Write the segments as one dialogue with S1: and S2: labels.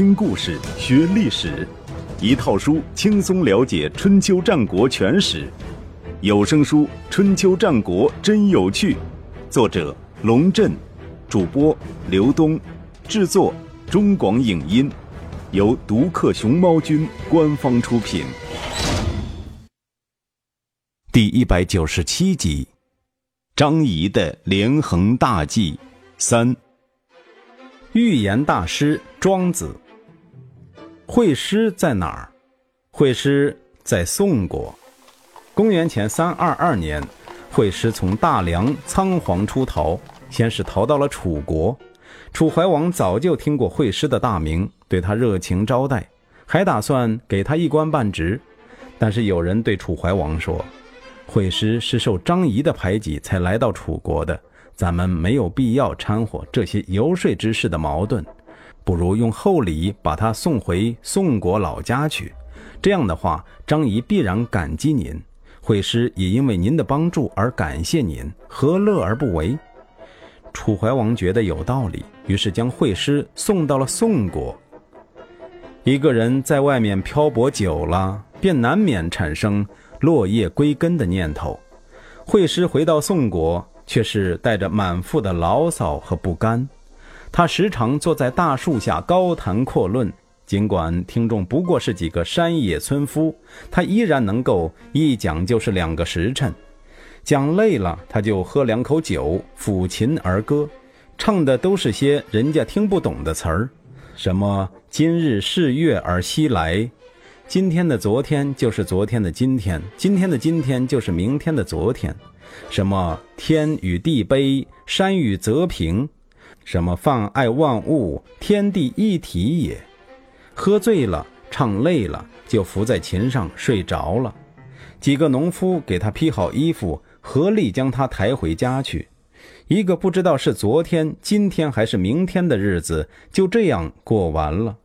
S1: 听故事学历史，一套书轻松了解春秋战国全史。有声书《春秋战国真有趣》，作者龙震，主播刘东，制作中广影音，由独克熊猫君官方出品。第一百九十七集，张仪的连横大计三。
S2: 预言大师庄子，惠师在哪儿？惠师在宋国。公元前三二二年，惠师从大梁仓皇出逃，先是逃到了楚国。楚怀王早就听过惠师的大名，对他热情招待，还打算给他一官半职。但是有人对楚怀王说，惠师是受张仪的排挤才来到楚国的。咱们没有必要掺和这些游说之事的矛盾，不如用厚礼把他送回宋国老家去。这样的话，张仪必然感激您，惠师也因为您的帮助而感谢您，何乐而不为？楚怀王觉得有道理，于是将惠师送到了宋国。一个人在外面漂泊久了，便难免产生落叶归根的念头。惠师回到宋国。却是带着满腹的牢骚和不甘，他时常坐在大树下高谈阔论。尽管听众不过是几个山野村夫，他依然能够一讲就是两个时辰。讲累了，他就喝两口酒，抚琴而歌，唱的都是些人家听不懂的词儿，什么“今日是月而西来”，今天的昨天就是昨天的今天，今天的今天就是明天的昨天。什么天与地悲，山与泽平，什么泛爱万物，天地一体也。喝醉了，唱累了，就伏在琴上睡着了。几个农夫给他披好衣服，合力将他抬回家去。一个不知道是昨天、今天还是明天的日子，就这样过完了。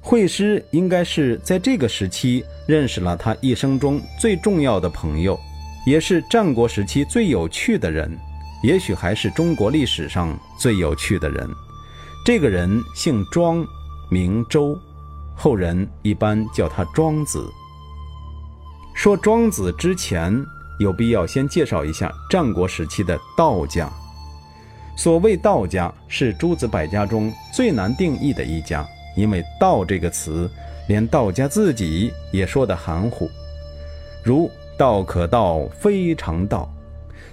S2: 惠施应该是在这个时期认识了他一生中最重要的朋友。也是战国时期最有趣的人，也许还是中国历史上最有趣的人。这个人姓庄，名周，后人一般叫他庄子。说庄子之前，有必要先介绍一下战国时期的道家。所谓道家，是诸子百家中最难定义的一家，因为“道”这个词，连道家自己也说得含糊，如。道可道，非常道。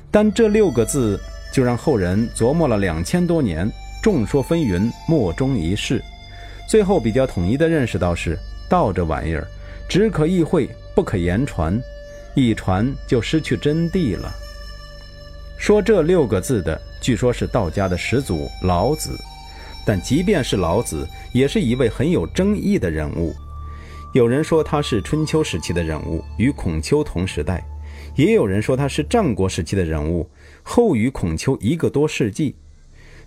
S2: 但这六个字就让后人琢磨了两千多年，众说纷纭，莫衷一是。最后比较统一的认识到是：道这玩意儿，只可意会，不可言传。一传就失去真谛了。说这六个字的，据说是道家的始祖老子。但即便是老子，也是一位很有争议的人物。有人说他是春秋时期的人物，与孔丘同时代；也有人说他是战国时期的人物，后与孔丘一个多世纪。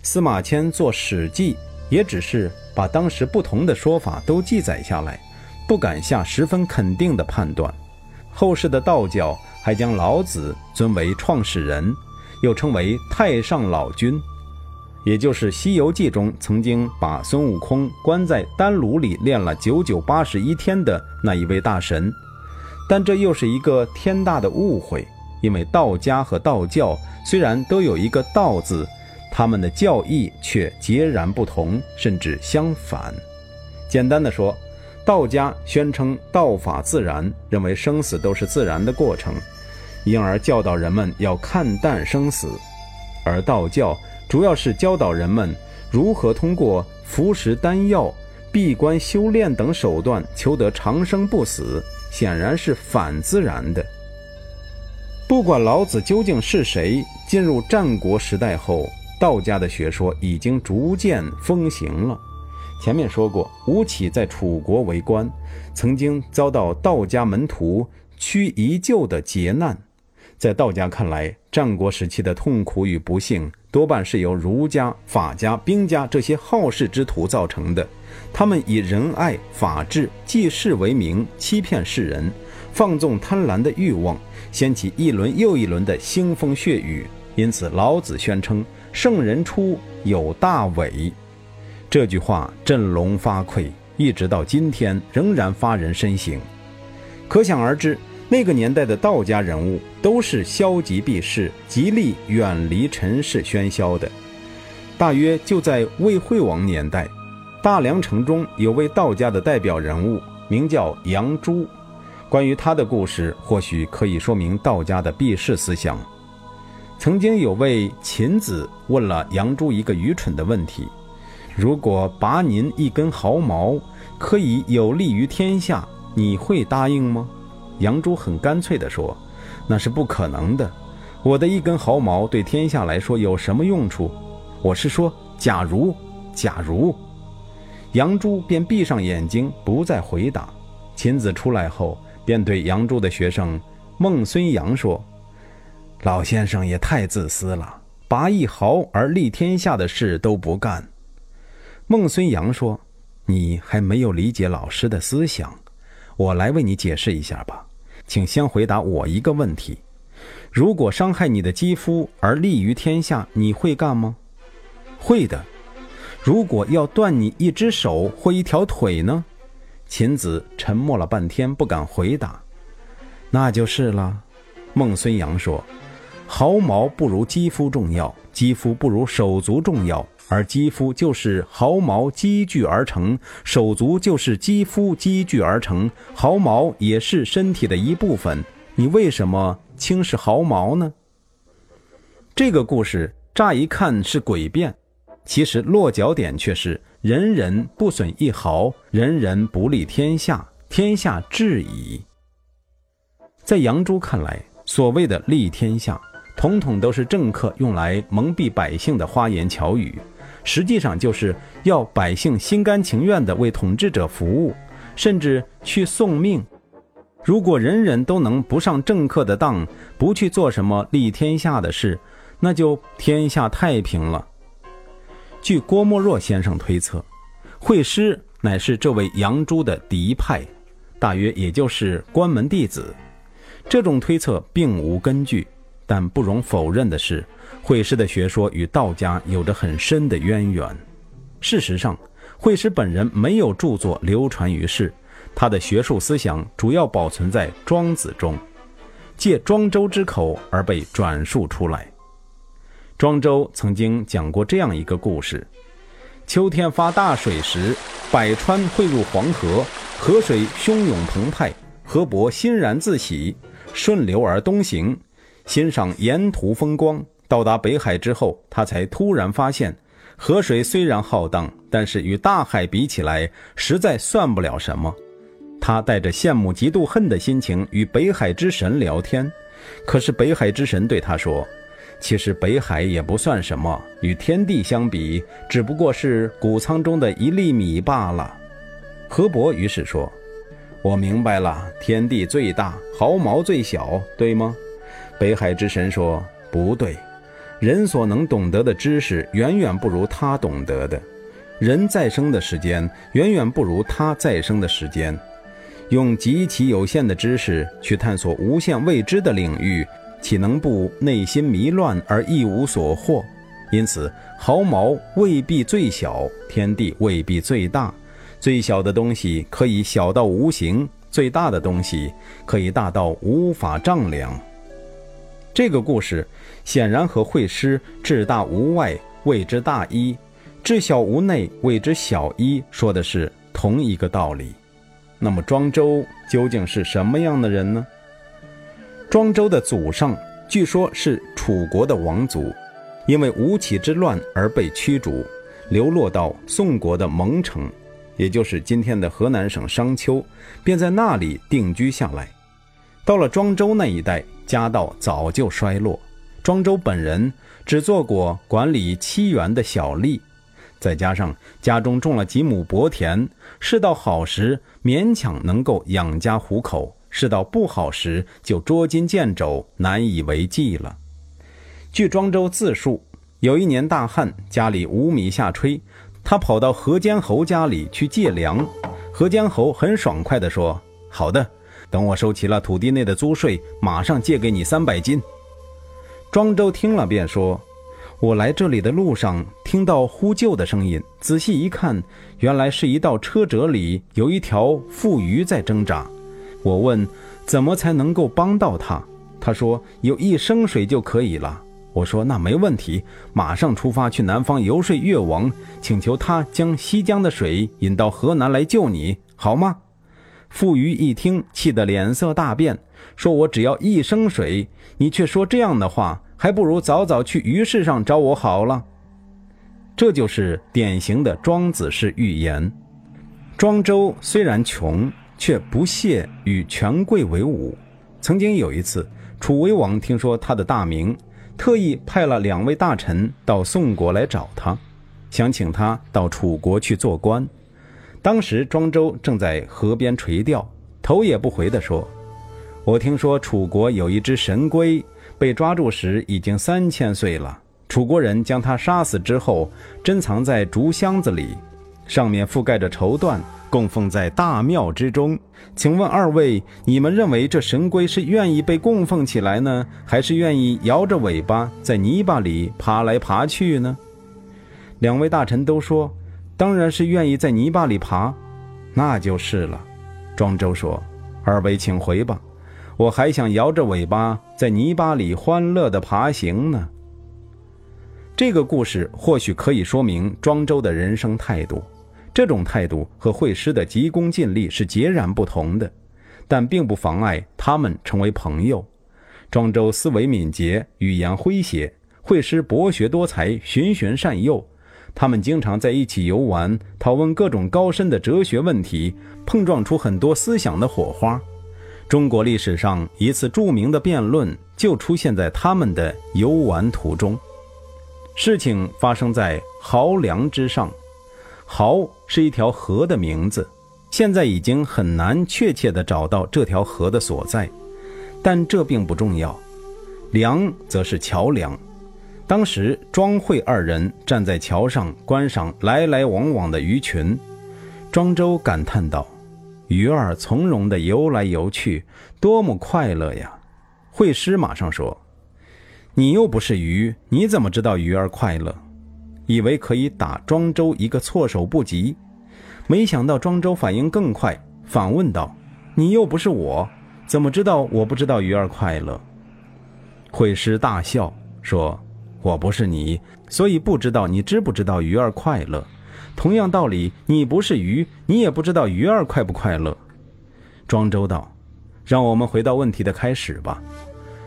S2: 司马迁做《史记》，也只是把当时不同的说法都记载下来，不敢下十分肯定的判断。后世的道教还将老子尊为创始人，又称为太上老君。也就是《西游记》中曾经把孙悟空关在丹炉里练了九九八十一天的那一位大神，但这又是一个天大的误会，因为道家和道教虽然都有一个“道”字，他们的教义却截然不同，甚至相反。简单的说，道家宣称道法自然，认为生死都是自然的过程，因而教导人们要看淡生死，而道教。主要是教导人们如何通过服食丹药、闭关修炼等手段求得长生不死，显然是反自然的。不管老子究竟是谁，进入战国时代后，道家的学说已经逐渐风行了。前面说过，吴起在楚国为官，曾经遭到道家门徒屈夷旧的劫难。在道家看来，战国时期的痛苦与不幸多半是由儒家、法家、兵家这些好事之徒造成的。他们以仁爱、法治、济世为名，欺骗世人，放纵贪婪的欲望，掀起一轮又一轮的腥风血雨。因此，老子宣称：“圣人出有大伪。”这句话振聋发聩，一直到今天仍然发人深省。可想而知，那个年代的道家人物都是消极避世，极力远离尘世喧嚣的。大约就在魏惠王年代，大梁城中有位道家的代表人物，名叫杨朱。关于他的故事，或许可以说明道家的避世思想。曾经有位秦子问了杨朱一个愚蠢的问题。如果拔您一根毫毛，可以有利于天下，你会答应吗？杨朱很干脆地说：“那是不可能的。我的一根毫毛对天下来说有什么用处？我是说，假如，假如。”杨朱便闭上眼睛，不再回答。秦子出来后，便对杨朱的学生孟孙阳说：“老先生也太自私了，拔一毫而利天下的事都不干。”孟孙阳说：“你还没有理解老师的思想，我来为你解释一下吧。请先回答我一个问题：如果伤害你的肌肤而利于天下，你会干吗？会的。如果要断你一只手或一条腿呢？”秦子沉默了半天，不敢回答。那就是了。孟孙阳说：“毫毛不如肌肤重要，肌肤不如手足重要。”而肌肤就是毫毛积聚而成，手足就是肌肤积聚而成，毫毛也是身体的一部分。你为什么轻视毫毛呢？这个故事乍一看是诡辩，其实落脚点却是人人不损一毫，人人不利天下，天下治矣。在杨朱看来，所谓的利天下，统统都是政客用来蒙蔽百姓的花言巧语。实际上就是要百姓心甘情愿地为统治者服务，甚至去送命。如果人人都能不上政客的当，不去做什么利天下的事，那就天下太平了。据郭沫若先生推测，惠施乃是这位杨朱的嫡派，大约也就是关门弟子。这种推测并无根据，但不容否认的是。惠施的学说与道家有着很深的渊源。事实上，惠施本人没有著作流传于世，他的学术思想主要保存在《庄子》中，借庄周之口而被转述出来。庄周曾经讲过这样一个故事：秋天发大水时，百川汇入黄河，河水汹涌澎湃，河伯欣然自喜，顺流而东行，欣赏沿途风光。到达北海之后，他才突然发现，河水虽然浩荡，但是与大海比起来，实在算不了什么。他带着羡慕、嫉妒、恨的心情与北海之神聊天，可是北海之神对他说：“其实北海也不算什么，与天地相比，只不过是谷仓中的一粒米罢了。”河伯于是说：“我明白了，天地最大，毫毛最小，对吗？”北海之神说：“不对。”人所能懂得的知识远远不如他懂得的，人再生的时间远远不如他再生的时间。用极其有限的知识去探索无限未知的领域，岂能不内心迷乱而一无所获？因此，毫毛未必最小，天地未必最大。最小的东西可以小到无形，最大的东西可以大到无法丈量。这个故事显然和惠施“至大无外，谓之大一；至小无内，谓之小一”说的是同一个道理。那么庄周究竟是什么样的人呢？庄周的祖上据说是楚国的王族，因为吴起之乱而被驱逐，流落到宋国的蒙城，也就是今天的河南省商丘，便在那里定居下来。到了庄周那一代。家道早就衰落，庄周本人只做过管理七园的小吏，再加上家中种了几亩薄田，世道好时勉强能够养家糊口，世道不好时就捉襟见肘，难以为继了。据庄周自述，有一年大旱，家里无米下炊，他跑到河间侯家里去借粮，河间侯很爽快地说：“好的。”等我收齐了土地内的租税，马上借给你三百斤。庄周听了便说：“我来这里的路上听到呼救的声音，仔细一看，原来是一道车辙里有一条腹鱼在挣扎。我问怎么才能够帮到他，他说有一升水就可以了。我说那没问题，马上出发去南方游说越王，请求他将西江的水引到河南来救你，好吗？傅余一听，气得脸色大变，说我只要一升水，你却说这样的话。还不如早早去鱼市上找我好了。这就是典型的庄子式寓言。庄周虽然穷，却不屑与权贵为伍。曾经有一次，楚威王听说他的大名，特意派了两位大臣到宋国来找他，想请他到楚国去做官。当时庄周正在河边垂钓，头也不回地说：“我听说楚国有一只神龟。”被抓住时已经三千岁了。楚国人将它杀死之后，珍藏在竹箱子里，上面覆盖着绸缎，供奉在大庙之中。请问二位，你们认为这神龟是愿意被供奉起来呢，还是愿意摇着尾巴在泥巴里爬来爬去呢？两位大臣都说：“当然是愿意在泥巴里爬。”那就是了。庄周说：“二位请回吧。”我还想摇着尾巴在泥巴里欢乐地爬行呢。这个故事或许可以说明庄周的人生态度，这种态度和惠施的急功近利是截然不同的，但并不妨碍他们成为朋友。庄周思维敏捷，语言诙谐；惠施博学多才，循循善诱。他们经常在一起游玩，讨论各种高深的哲学问题，碰撞出很多思想的火花。中国历史上一次著名的辩论就出现在他们的游玩途中。事情发生在濠梁之上，濠是一条河的名字，现在已经很难确切地找到这条河的所在，但这并不重要。梁则是桥梁。当时庄惠二人站在桥上观赏来来往往的鱼群，庄周感叹道。鱼儿从容地游来游去，多么快乐呀！惠施马上说：“你又不是鱼，你怎么知道鱼儿快乐？”以为可以打庄周一个措手不及，没想到庄周反应更快，反问道：“你又不是我，怎么知道我不知道鱼儿快乐？”惠施大笑说：“我不是你，所以不知道你知不知道鱼儿快乐。”同样道理，你不是鱼，你也不知道鱼儿快不快乐。庄周道：“让我们回到问题的开始吧。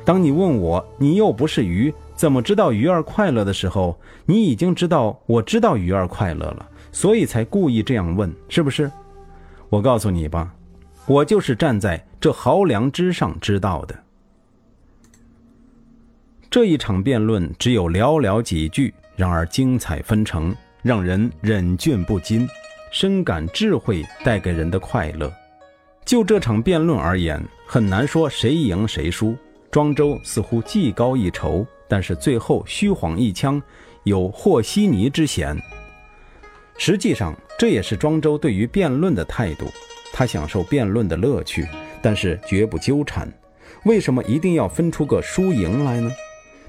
S2: 当你问我，你又不是鱼，怎么知道鱼儿快乐的时候，你已经知道我知道鱼儿快乐了，所以才故意这样问，是不是？我告诉你吧，我就是站在这濠梁之上知道的。这一场辩论只有寥寥几句，然而精彩纷呈。”让人忍俊不禁，深感智慧带给人的快乐。就这场辩论而言，很难说谁赢谁输。庄周似乎技高一筹，但是最后虚晃一枪，有和稀泥之嫌。实际上，这也是庄周对于辩论的态度。他享受辩论的乐趣，但是绝不纠缠。为什么一定要分出个输赢来呢？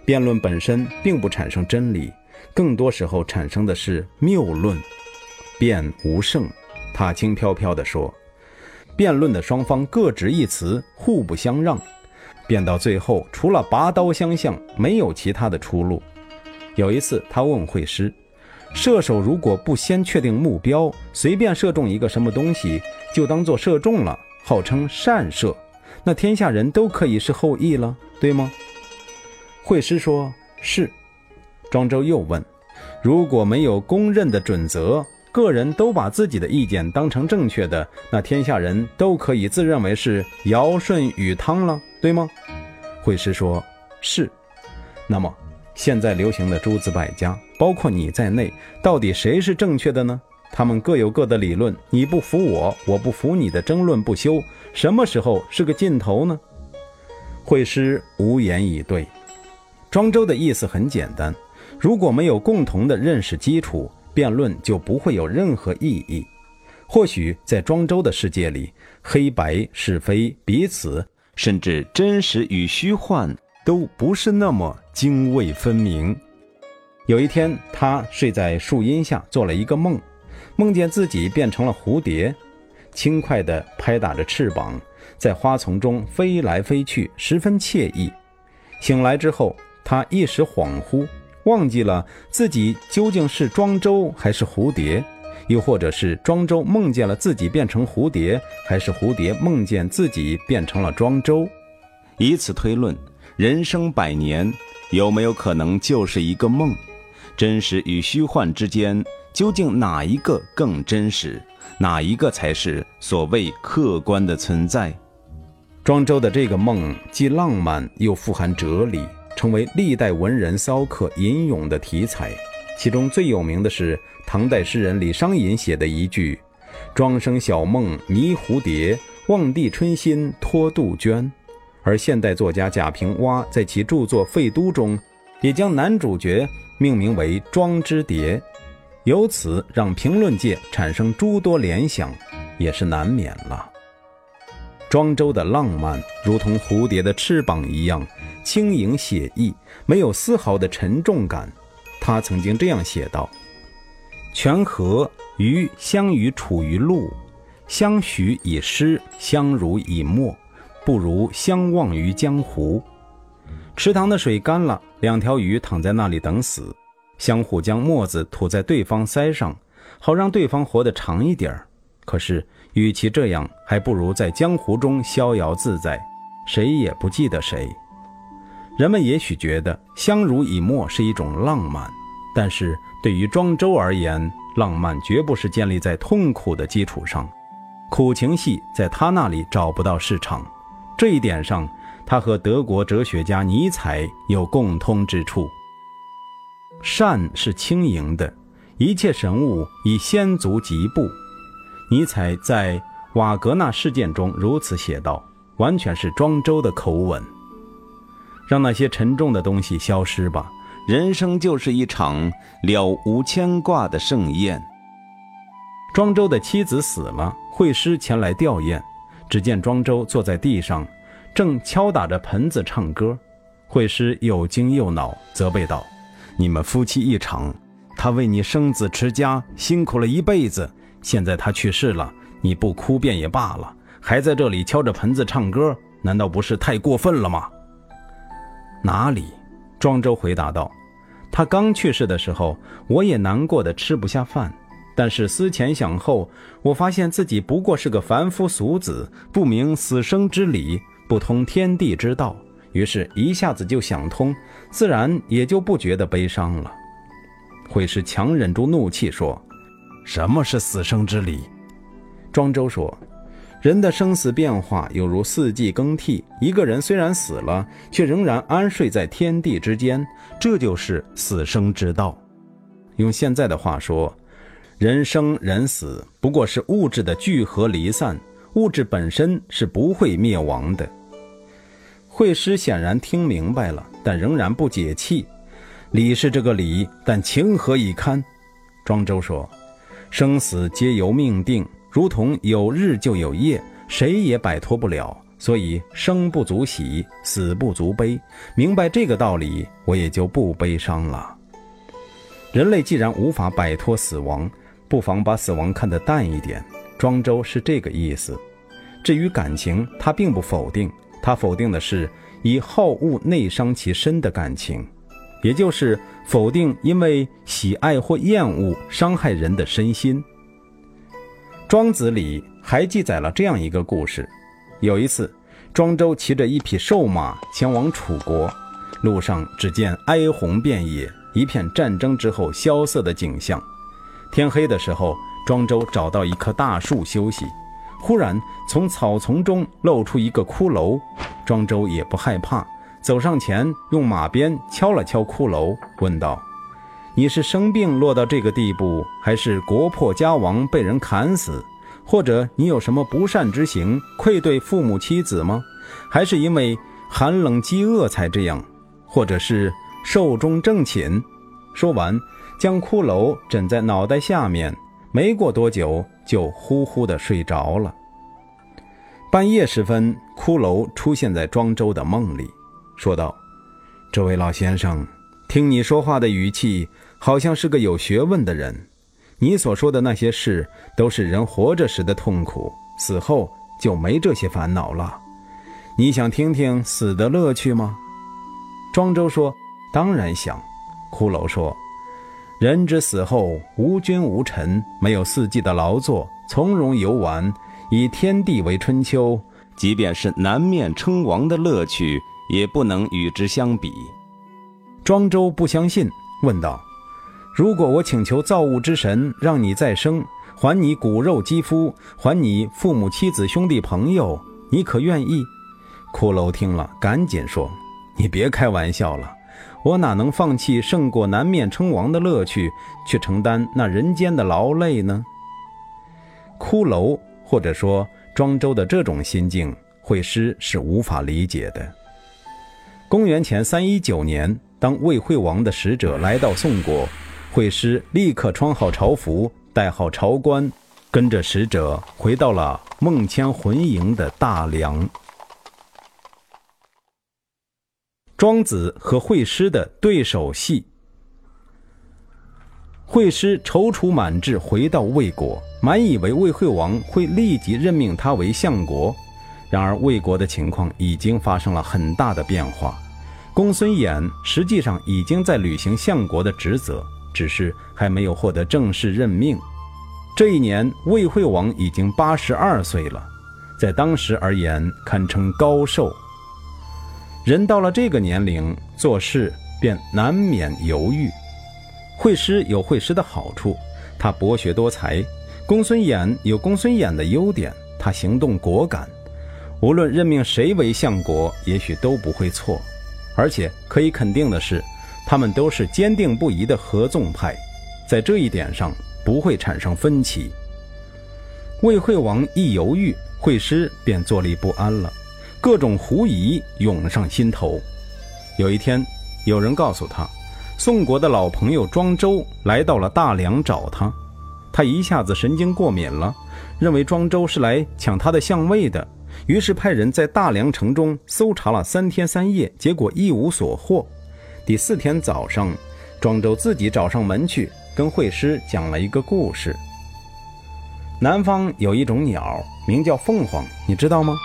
S2: 辩论本身并不产生真理。更多时候产生的是谬论，辩无胜。他轻飘飘地说：“辩论的双方各执一词，互不相让，便到最后，除了拔刀相向，没有其他的出路。”有一次，他问会师：“射手如果不先确定目标，随便射中一个什么东西，就当做射中了，号称善射，那天下人都可以是后羿了，对吗？”会师说：“是。”庄周又问：“如果没有公认的准则，个人都把自己的意见当成正确的，那天下人都可以自认为是尧舜禹汤了，对吗？”惠施说：“是。”那么，现在流行的诸子百家，包括你在内，到底谁是正确的呢？他们各有各的理论，你不服我，我不服你的争论不休，什么时候是个尽头呢？惠施无言以对。庄周的意思很简单。如果没有共同的认识基础，辩论就不会有任何意义。或许在庄周的世界里，黑白是非、彼此，甚至真实与虚幻，都不是那么泾渭分明。有一天，他睡在树荫下，做了一个梦，梦见自己变成了蝴蝶，轻快地拍打着翅膀，在花丛中飞来飞去，十分惬意。醒来之后，他一时恍惚，忘记了自己究竟是庄周还是蝴蝶，又或者是庄周梦见了自己变成蝴蝶，还是蝴蝶梦见自己变成了庄周。
S1: 以此推论，人生百年，有没有可能就是一个梦？真实与虚幻之间，究竟哪一个更真实？哪一个才是所谓客观的存在？
S2: 庄周的这个梦既浪漫又富含哲理，成为历代文人骚客吟咏的题材。其中最有名的是唐代诗人李商隐写的一句：“庄生晓梦迷蝴蝶，望帝春心托杜鹃。”而现代作家贾平凹在其著作《废都》中，也将男主角命名为庄之蝶，由此让评论界产生诸多联想，也是难免了。庄周的浪漫如同蝴蝶的翅膀一样轻盈写意，没有丝毫的沉重感。他曾经这样写道：“泉河鱼相与处于陆，相许以诗，相濡以沫，不如相忘于江湖。池塘的水干了，两条鱼躺在那里等死，相互将沫子吐在对方腮上，好让对方活得长一点儿。可是。”与其这样，还不如在江湖中逍遥自在，谁也不记得谁。人们也许觉得相濡以沫是一种浪漫，但是对于庄周而言，浪漫绝不是建立在痛苦的基础上，苦情戏在他那里找不到市场。这一点上，他和德国哲学家尼采有共通之处。善是轻盈的，一切神物以先足疾步。尼采在瓦格纳事件中如此写道：“完全是庄周的口吻，让那些沉重的东西消失吧。人生就是一场了无牵挂的盛宴。”庄周的妻子死了，惠施前来吊唁，只见庄周坐在地上，正敲打着盆子唱歌。惠施又惊又恼，责备道：“你们夫妻一场，他为你生子持家，辛苦了一辈子。”现在他去世了，你不哭便也罢了，还在这里敲着盆子唱歌，难道不是太过分了吗？哪里？庄周回答道：“他刚去世的时候，我也难过的吃不下饭。但是思前想后，我发现自己不过是个凡夫俗子，不明死生之理，不通天地之道，于是一下子就想通，自然也就不觉得悲伤了。”会是强忍住怒气说。什么是死生之理？庄周说：“人的生死变化犹如四季更替，一个人虽然死了，却仍然安睡在天地之间，这就是死生之道。用现在的话说，人生人死不过是物质的聚合离散，物质本身是不会灭亡的。”惠师显然听明白了，但仍然不解气。理是这个理，但情何以堪？庄周说。生死皆由命定，如同有日就有夜，谁也摆脱不了。所以生不足喜，死不足悲。明白这个道理，我也就不悲伤了。人类既然无法摆脱死亡，不妨把死亡看得淡一点。庄周是这个意思。至于感情，他并不否定，他否定的是以好恶内伤其身的感情。也就是否定因为喜爱或厌恶伤害人的身心。庄子里还记载了这样一个故事：有一次，庄周骑着一匹瘦马前往楚国，路上只见哀鸿遍野，一片战争之后萧瑟的景象。天黑的时候，庄周找到一棵大树休息，忽然从草丛中露出一个骷髅，庄周也不害怕。走上前，用马鞭敲了敲骷髅，问道：“你是生病落到这个地步，还是国破家亡被人砍死？或者你有什么不善之行，愧对父母妻子吗？还是因为寒冷饥饿才这样？或者是寿终正寝？”说完，将骷髅枕在脑袋下面，没过多久就呼呼的睡着了。半夜时分，骷髅出现在庄周的梦里。说道：“这位老先生，听你说话的语气，好像是个有学问的人。你所说的那些事，都是人活着时的痛苦，死后就没这些烦恼了。你想听听死的乐趣吗？庄周说：“当然想。”骷髅说：“人之死后无君无臣，没有四季的劳作，从容游玩，以天地为春秋。即便是南面称王的乐趣，也不能与之相比。”庄周不相信，问道：“如果我请求造物之神让你再生，还你骨肉肌肤，还你父母妻子兄弟朋友，你可愿意？”骷髅听了，赶紧说。你别开玩笑了，我哪能放弃胜过南面称王的乐趣，去承担那人间的劳累呢？骷髅或者说庄周的这种心境，惠施是无法理解的。公元前三一九年，当魏惠王的使者来到宋国，惠施立刻穿好朝服，戴好朝冠，跟着使者回到了孟谦浑营的大梁。庄子和惠施的对手戏。惠施踌躇满志回到魏国，满以为魏惠王会立即任命他为相国。然而魏国的情况已经发生了很大的变化，公孙衍实际上已经在履行相国的职责，只是还没有获得正式任命。这一年，魏惠王已经八十二岁了，在当时而言堪称高寿。人到了这个年龄，做事便难免犹豫。惠施有惠施的好处，他博学多才；公孙衍有公孙衍的优点，他行动果敢。无论任命谁为相国，也许都不会错。而且可以肯定的是，他们都是坚定不移的合纵派，在这一点上不会产生分歧。魏惠王一犹豫，惠施便坐立不安了。各种狐疑涌上心头。有一天，有人告诉他，宋国的老朋友庄周来到了大梁找他。他一下子神经过敏了，认为庄周是来抢他的相位的，于是派人在大梁城中搜查了三天三夜，结果一无所获。第四天早上，庄周自己找上门去，跟惠施讲了一个故事。南方有一种鸟，名叫凤凰，你知道吗？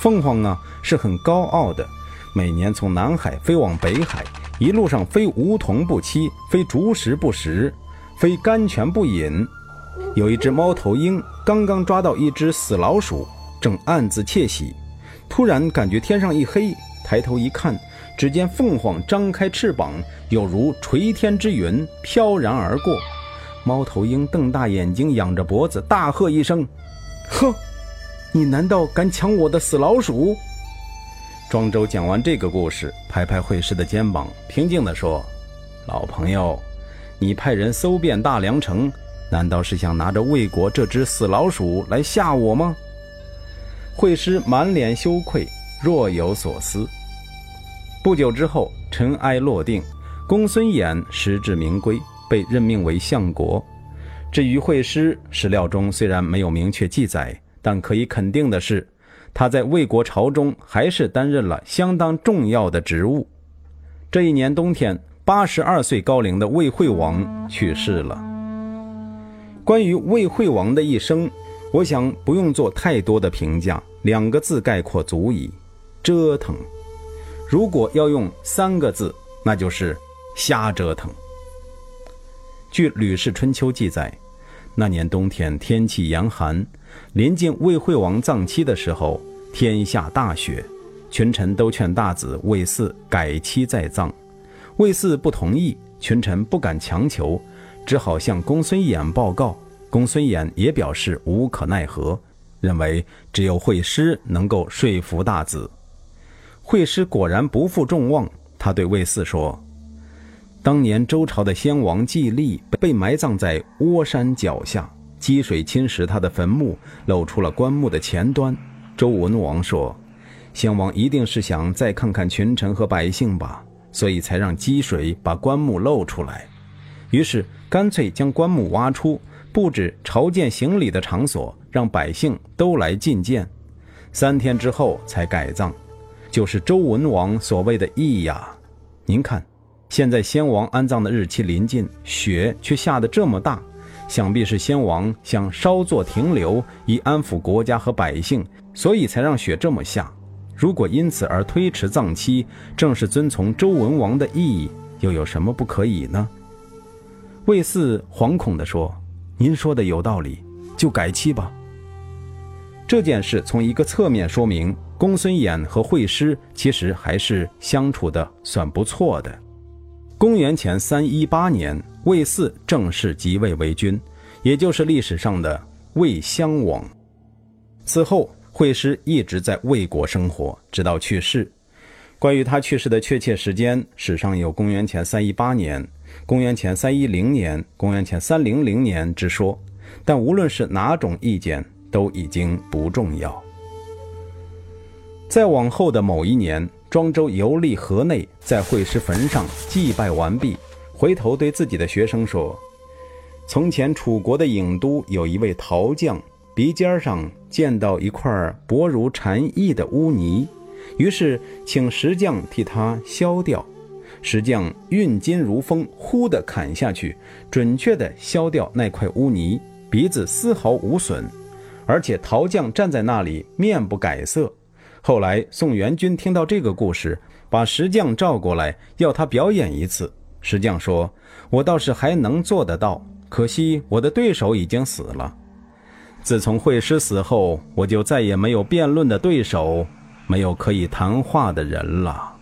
S2: 凤凰啊，是很高傲的，每年从南海飞往北海，一路上非梧桐不栖，非竹石不食，非甘泉不饮。有一只猫头鹰刚刚抓到一只死老鼠，正暗自窃喜，突然感觉天上一黑，抬头一看，只见凤凰张开翅膀，有如垂天之云，飘然而过。猫头鹰瞪大眼睛，仰着脖子，大喝一声：“呵！”你难道敢抢我的死老鼠？庄周讲完这个故事，拍拍惠施的肩膀，平静地说：“老朋友，你派人搜遍大梁城，难道是想拿着魏国这只死老鼠来吓我吗？”惠施满脸羞愧，若有所思。不久之后，尘埃落定，公孙衍实至名归，被任命为相国。至于惠施，史料中虽然没有明确记载。但可以肯定的是，他在魏国朝中还是担任了相当重要的职务。这一年冬天，八十二岁高龄的魏惠王去世了。关于魏惠王的一生，我想不用做太多的评价，两个字概括足矣：折腾。如果要用三个字，那就是瞎折腾。据《吕氏春秋》记载。那年冬天，天气严寒，临近魏惠王葬期的时候，天下大雪，群臣都劝大子魏嗣改期再葬，魏嗣不同意，群臣不敢强求，只好向公孙衍报告。公孙衍也表示无可奈何，认为只有惠施能够说服大子。惠施果然不负众望，他对魏嗣说。当年周朝的先王季历被埋葬在涡山脚下，积水侵蚀他的坟墓，露出了棺木的前端。周文王说：“先王一定是想再看看群臣和百姓吧，所以才让积水把棺木露出来。于是干脆将棺木挖出，布置朝见行礼的场所，让百姓都来觐见。三天之后才改葬，就是周文王所谓的义呀。您看。”现在先王安葬的日期临近，雪却下得这么大，想必是先王想稍作停留，以安抚国家和百姓，所以才让雪这么下。如果因此而推迟葬期，正是遵从周文王的意，又有什么不可以呢？魏嗣惶恐地说：“您说的有道理，就改期吧。”这件事从一个侧面说明，公孙衍和惠施其实还是相处的算不错的。公元前三一八年，魏嗣正式即位为君，也就是历史上的魏襄王。此后，惠施一直在魏国生活，直到去世。关于他去世的确切时间，史上有公元前三一八年、公元前三一零年、公元前三零零年之说，但无论是哪种意见，都已经不重要。在往后的某一年。庄周游历河内，在惠施坟上祭拜完毕，回头对自己的学生说：“从前楚国的郢都有一位陶匠，鼻尖上见到一块薄如蝉翼的污泥，于是请石匠替他削掉。石匠运金如风，忽地砍下去，准确地削掉那块污泥，鼻子丝毫无损，而且陶匠站在那里面不改色。”后来，宋元君听到这个故事，把石匠召过来，要他表演一次。石匠说：“我倒是还能做得到，可惜我的对手已经死了。自从惠施死后，我就再也没有辩论的对手，没有可以谈话的人了。”